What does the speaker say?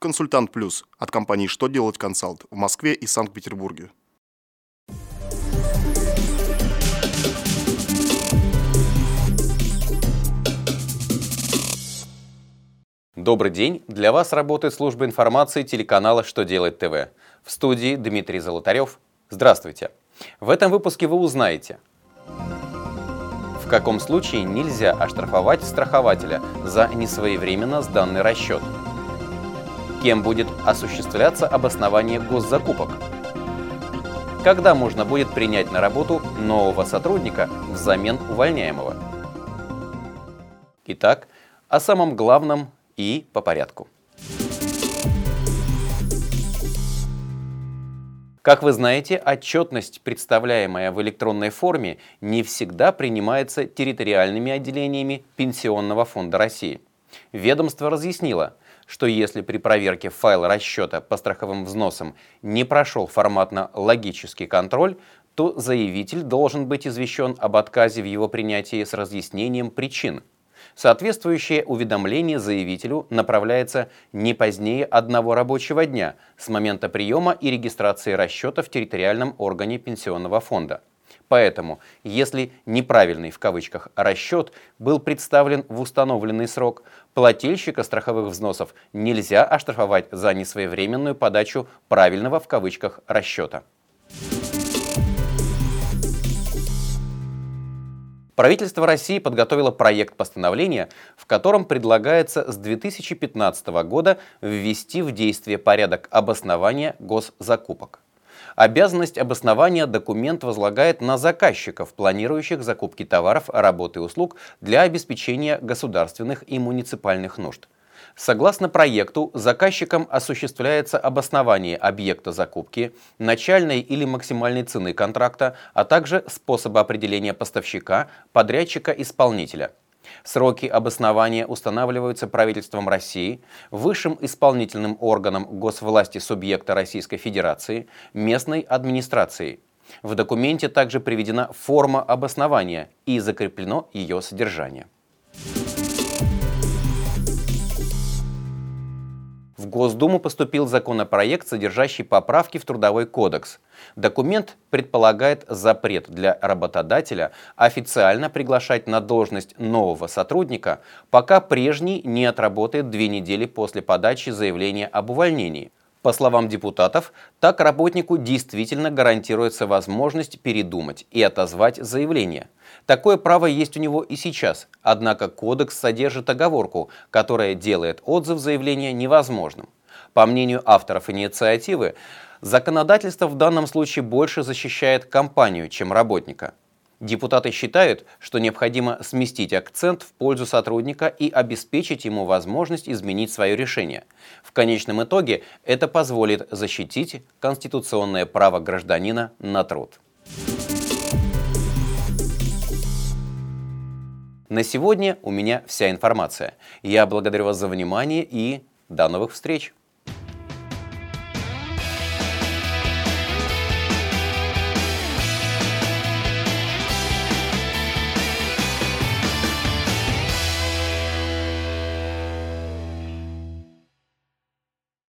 «Консультант Плюс» от компании «Что делать консалт» в Москве и Санкт-Петербурге. Добрый день! Для вас работает служба информации телеканала «Что делает ТВ». В студии Дмитрий Золотарев. Здравствуйте! В этом выпуске вы узнаете, в каком случае нельзя оштрафовать страхователя за несвоевременно сданный расчет, кем будет осуществляться обоснование госзакупок, когда можно будет принять на работу нового сотрудника взамен увольняемого. Итак, о самом главном и по порядку. Как вы знаете, отчетность, представляемая в электронной форме, не всегда принимается территориальными отделениями Пенсионного фонда России. Ведомство разъяснило, что если при проверке файла расчета по страховым взносам не прошел форматно-логический контроль, то заявитель должен быть извещен об отказе в его принятии с разъяснением причин – Соответствующее уведомление заявителю направляется не позднее одного рабочего дня с момента приема и регистрации расчета в территориальном органе пенсионного фонда. Поэтому, если неправильный в кавычках расчет был представлен в установленный срок, плательщика страховых взносов нельзя оштрафовать за несвоевременную подачу правильного в кавычках расчета. Правительство России подготовило проект постановления, в котором предлагается с 2015 года ввести в действие порядок обоснования госзакупок. Обязанность обоснования документ возлагает на заказчиков, планирующих закупки товаров, работы и услуг для обеспечения государственных и муниципальных нужд – Согласно проекту, заказчиком осуществляется обоснование объекта закупки, начальной или максимальной цены контракта, а также способа определения поставщика, подрядчика-исполнителя. Сроки обоснования устанавливаются правительством России, высшим исполнительным органом госвласти субъекта Российской Федерации, местной администрацией. В документе также приведена форма обоснования и закреплено ее содержание. В Госдуму поступил законопроект, содержащий поправки в Трудовой кодекс. Документ предполагает запрет для работодателя официально приглашать на должность нового сотрудника, пока прежний не отработает две недели после подачи заявления об увольнении. По словам депутатов, так работнику действительно гарантируется возможность передумать и отозвать заявление – Такое право есть у него и сейчас, однако кодекс содержит оговорку, которая делает отзыв заявления невозможным. По мнению авторов инициативы, законодательство в данном случае больше защищает компанию, чем работника. Депутаты считают, что необходимо сместить акцент в пользу сотрудника и обеспечить ему возможность изменить свое решение. В конечном итоге это позволит защитить конституционное право гражданина на труд. На сегодня у меня вся информация. Я благодарю вас за внимание и до новых встреч!